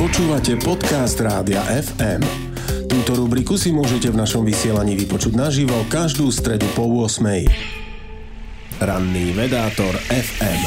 Počúvate podcast Rádia FM. Túto rubriku si môžete v našom vysielaní vypočuť naživo každú stredu po 8. Ranný vedátor FM.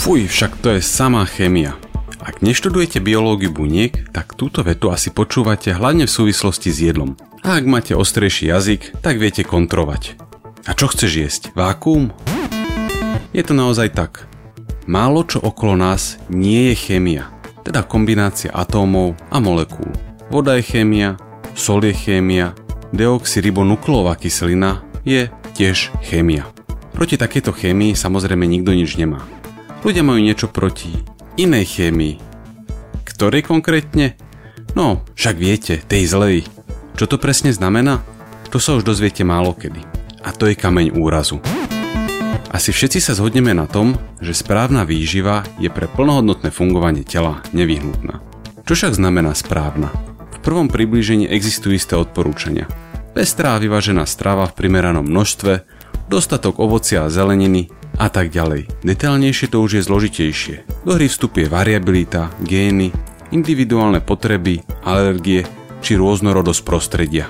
Fuj, však to je samá chémia. Ak neštudujete biológiu buniek, tak túto vetu asi počúvate hlavne v súvislosti s jedlom. A ak máte ostrejší jazyk, tak viete kontrovať. A čo chceš jesť? Vákuum? Je to naozaj tak. Málo čo okolo nás nie je chémia, teda kombinácia atómov a molekúl. Voda je chémia, sol je chémia, deoxyribonukleová kyselina je tiež chémia. Proti takéto chémii samozrejme nikto nič nemá. Ľudia majú niečo proti inej chémii. Ktorej konkrétne? No, však viete, tej zlej. Čo to presne znamená? To sa už dozviete málo kedy. A to je kameň úrazu. Asi všetci sa zhodneme na tom, že správna výživa je pre plnohodnotné fungovanie tela nevyhnutná. Čo však znamená správna? V prvom priblížení existujú isté odporúčania. Pestrá a vyvážená strava v primeranom množstve, dostatok ovocia a zeleniny a tak ďalej. Detailnejšie to už je zložitejšie. Do hry vstupuje variabilita, gény, individuálne potreby, alergie či rôznorodosť prostredia.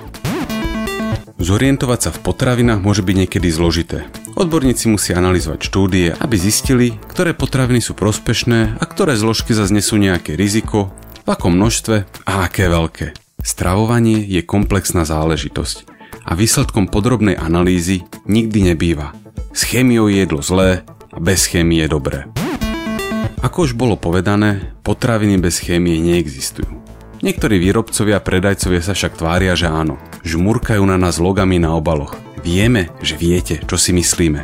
Zorientovať sa v potravinách môže byť niekedy zložité. Odborníci musia analyzovať štúdie, aby zistili, ktoré potraviny sú prospešné a ktoré zložky zase nejaké riziko, v akom množstve a aké veľké. Stravovanie je komplexná záležitosť a výsledkom podrobnej analýzy nikdy nebýva. S chémiou je jedlo zlé a bez chémie je dobré. Ako už bolo povedané, potraviny bez chémie neexistujú. Niektorí výrobcovia a predajcovia sa však tvária, že áno. Žmurkajú na nás logami na obaloch. Vieme, že viete, čo si myslíme.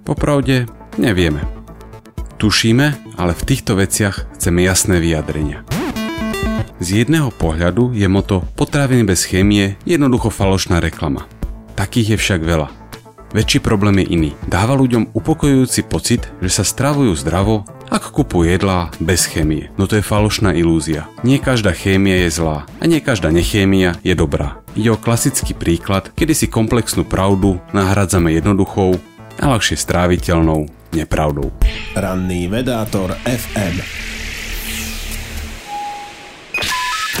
Popravde, nevieme. Tušíme, ale v týchto veciach chceme jasné vyjadrenia. Z jedného pohľadu je moto potraviny bez chémie jednoducho falošná reklama. Takých je však veľa. Väčší problém je iný. Dáva ľuďom upokojujúci pocit, že sa stravujú zdravo, ak kupujú jedlá bez chémie. No to je falošná ilúzia. Nie každá chémia je zlá a nie každá nechémia je dobrá. Ide o klasický príklad, kedy si komplexnú pravdu nahradzame jednoduchou a ľahšie stráviteľnou nepravdou. Ranný vedátor FM.